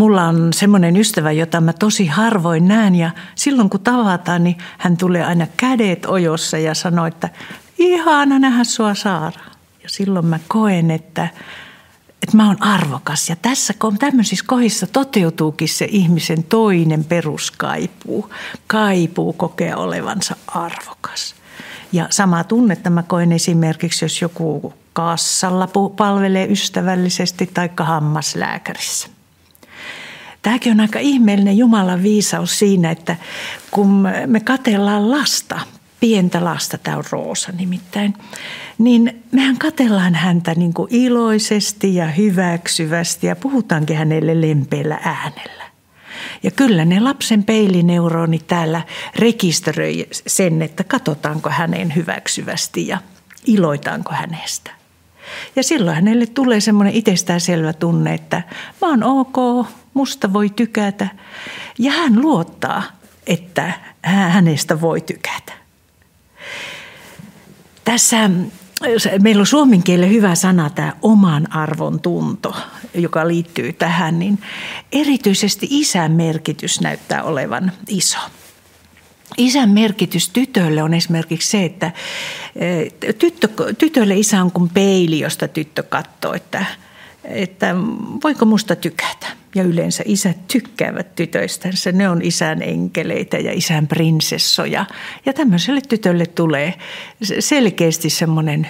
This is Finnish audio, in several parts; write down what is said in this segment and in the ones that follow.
mulla on semmoinen ystävä, jota mä tosi harvoin näen ja silloin kun tavataan, niin hän tulee aina kädet ojossa ja sanoo, että ihana nähdä sua Saara. Ja silloin mä koen, että, että mä oon arvokas ja tässä tämmöisissä kohdissa toteutuukin se ihmisen toinen peruskaipuu. Kaipuu kokea olevansa arvokas. Ja sama tunnetta mä koen esimerkiksi, jos joku kassalla palvelee ystävällisesti tai hammaslääkärissä. Tämäkin on aika ihmeellinen Jumalan viisaus siinä, että kun me katellaan lasta, pientä lasta, tämä on Roosa nimittäin, niin mehän katellaan häntä niin kuin iloisesti ja hyväksyvästi ja puhutaankin hänelle lempeällä äänellä. Ja kyllä ne lapsen peilineuronit täällä rekisteröi sen, että katsotaanko hänen hyväksyvästi ja iloitaanko hänestä. Ja silloin hänelle tulee semmoinen itsestäänselvä tunne, että mä oon ok, musta voi tykätä. Ja hän luottaa, että hänestä voi tykätä. Tässä meillä on suomen kielen hyvä sana tämä oman arvon tunto, joka liittyy tähän, niin erityisesti isän merkitys näyttää olevan iso. Isän merkitys tytölle on esimerkiksi se, että eh, tyttö, tytölle isä on kuin peili, josta tyttö katsoo, että, että voiko musta tykätä. Ja yleensä isät tykkäävät tytöistänsä. Ne on isän enkeleitä ja isän prinsessoja. Ja tämmöiselle tytölle tulee selkeästi semmoinen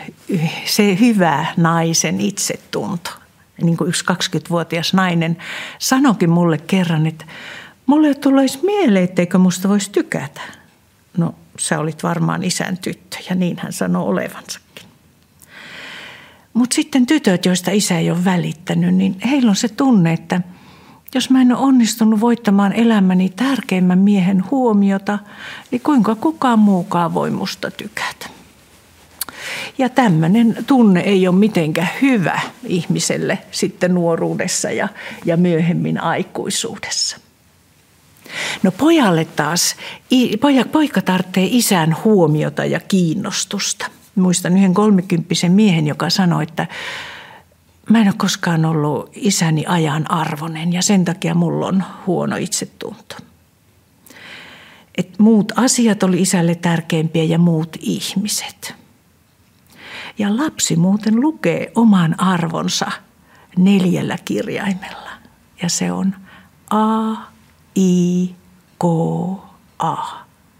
se hyvä naisen itsetunto. Niin kuin yksi 20-vuotias nainen sanokin mulle kerran, että mulle ei mieleen, etteikö musta voisi tykätä. No, sä olit varmaan isän tyttö ja niin hän sanoi olevansakin. Mutta sitten tytöt, joista isä ei ole välittänyt, niin heillä on se tunne, että jos mä en ole onnistunut voittamaan elämäni tärkeimmän miehen huomiota, niin kuinka kukaan muukaan voi musta tykätä. Ja tämmöinen tunne ei ole mitenkään hyvä ihmiselle sitten nuoruudessa ja, ja myöhemmin aikuisuudessa. No pojalle taas, poja, poika tarvitsee isän huomiota ja kiinnostusta. Muistan yhden kolmikymppisen miehen, joka sanoi, että mä en ole koskaan ollut isäni ajan arvonen ja sen takia mulla on huono itsetunto. Et muut asiat oli isälle tärkeimpiä ja muut ihmiset. Ja lapsi muuten lukee oman arvonsa neljällä kirjaimella. Ja se on A, I, K, A,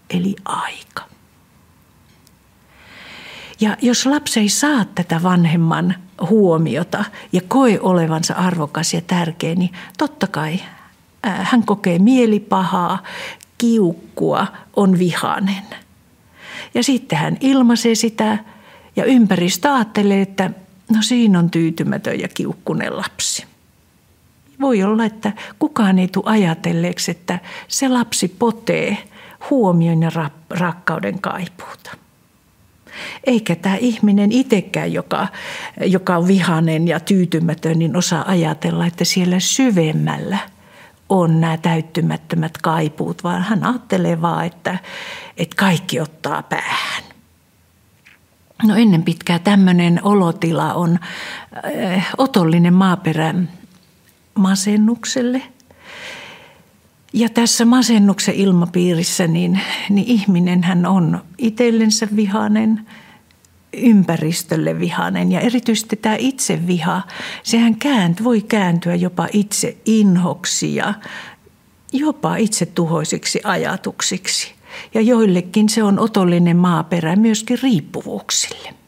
eli aika. Ja jos lapsi ei saa tätä vanhemman huomiota ja koe olevansa arvokas ja tärkeä, niin totta kai hän kokee mielipahaa, kiukkua, on vihainen. Ja sitten hän ilmaisee sitä ja ympäristö ajattelee, että no siinä on tyytymätön ja kiukkunen lapsi. Voi olla, että kukaan ei tule ajatelleeksi, että se lapsi potee huomion ja rakkauden kaipuuta. Eikä tämä ihminen itsekään, joka, joka on vihainen ja tyytymätön, niin osaa ajatella, että siellä syvemmällä on nämä täyttymättömät kaipuut, vaan hän ajattelee vaan, että, että kaikki ottaa päähän. No ennen pitkää tämmöinen olotila on äh, otollinen maaperä masennukselle. Ja tässä masennuksen ilmapiirissä niin, niin ihminen hän on itsellensä vihainen, ympäristölle vihainen ja erityisesti tämä itseviha, sehän käänt, voi kääntyä jopa itse inhoksi ja jopa itse tuhoisiksi ajatuksiksi. Ja joillekin se on otollinen maaperä myöskin riippuvuuksille.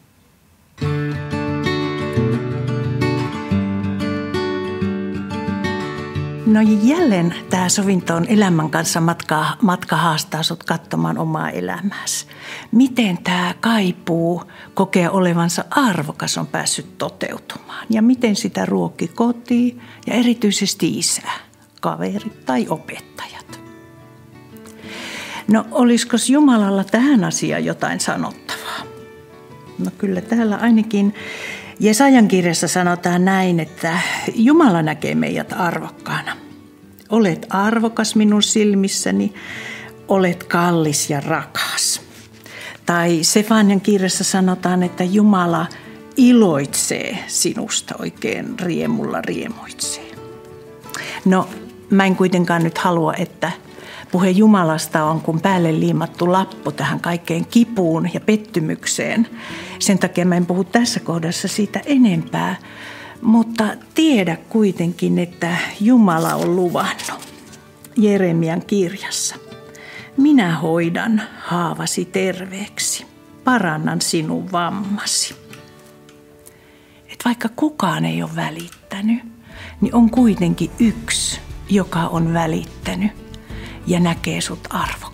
No jälleen tämä sovintoon elämän kanssa matka, matka haastaa sut katsomaan omaa elämääsi. Miten tämä kaipuu kokea olevansa arvokas on päässyt toteutumaan ja miten sitä ruokki koti ja erityisesti isä, kaverit tai opettajat. No olisiko Jumalalla tähän asiaan jotain sanottavaa? No kyllä täällä ainakin Jesajan kirjassa sanotaan näin, että Jumala näkee meidät arvokkaana. Olet arvokas minun silmissäni, olet kallis ja rakas. Tai Sefanian kirjassa sanotaan, että Jumala iloitsee sinusta oikein riemulla riemoitsee. No Mä en kuitenkaan nyt halua, että puhe Jumalasta on kuin päälle liimattu lappu tähän kaikkeen kipuun ja pettymykseen. Sen takia mä en puhu tässä kohdassa siitä enempää. Mutta tiedä kuitenkin, että Jumala on luvannut Jeremian kirjassa. Minä hoidan haavasi terveeksi, parannan sinun vammasi. Et vaikka kukaan ei ole välittänyt, niin on kuitenkin yksi, joka on välittänyt ja näkee sut arvokkaana.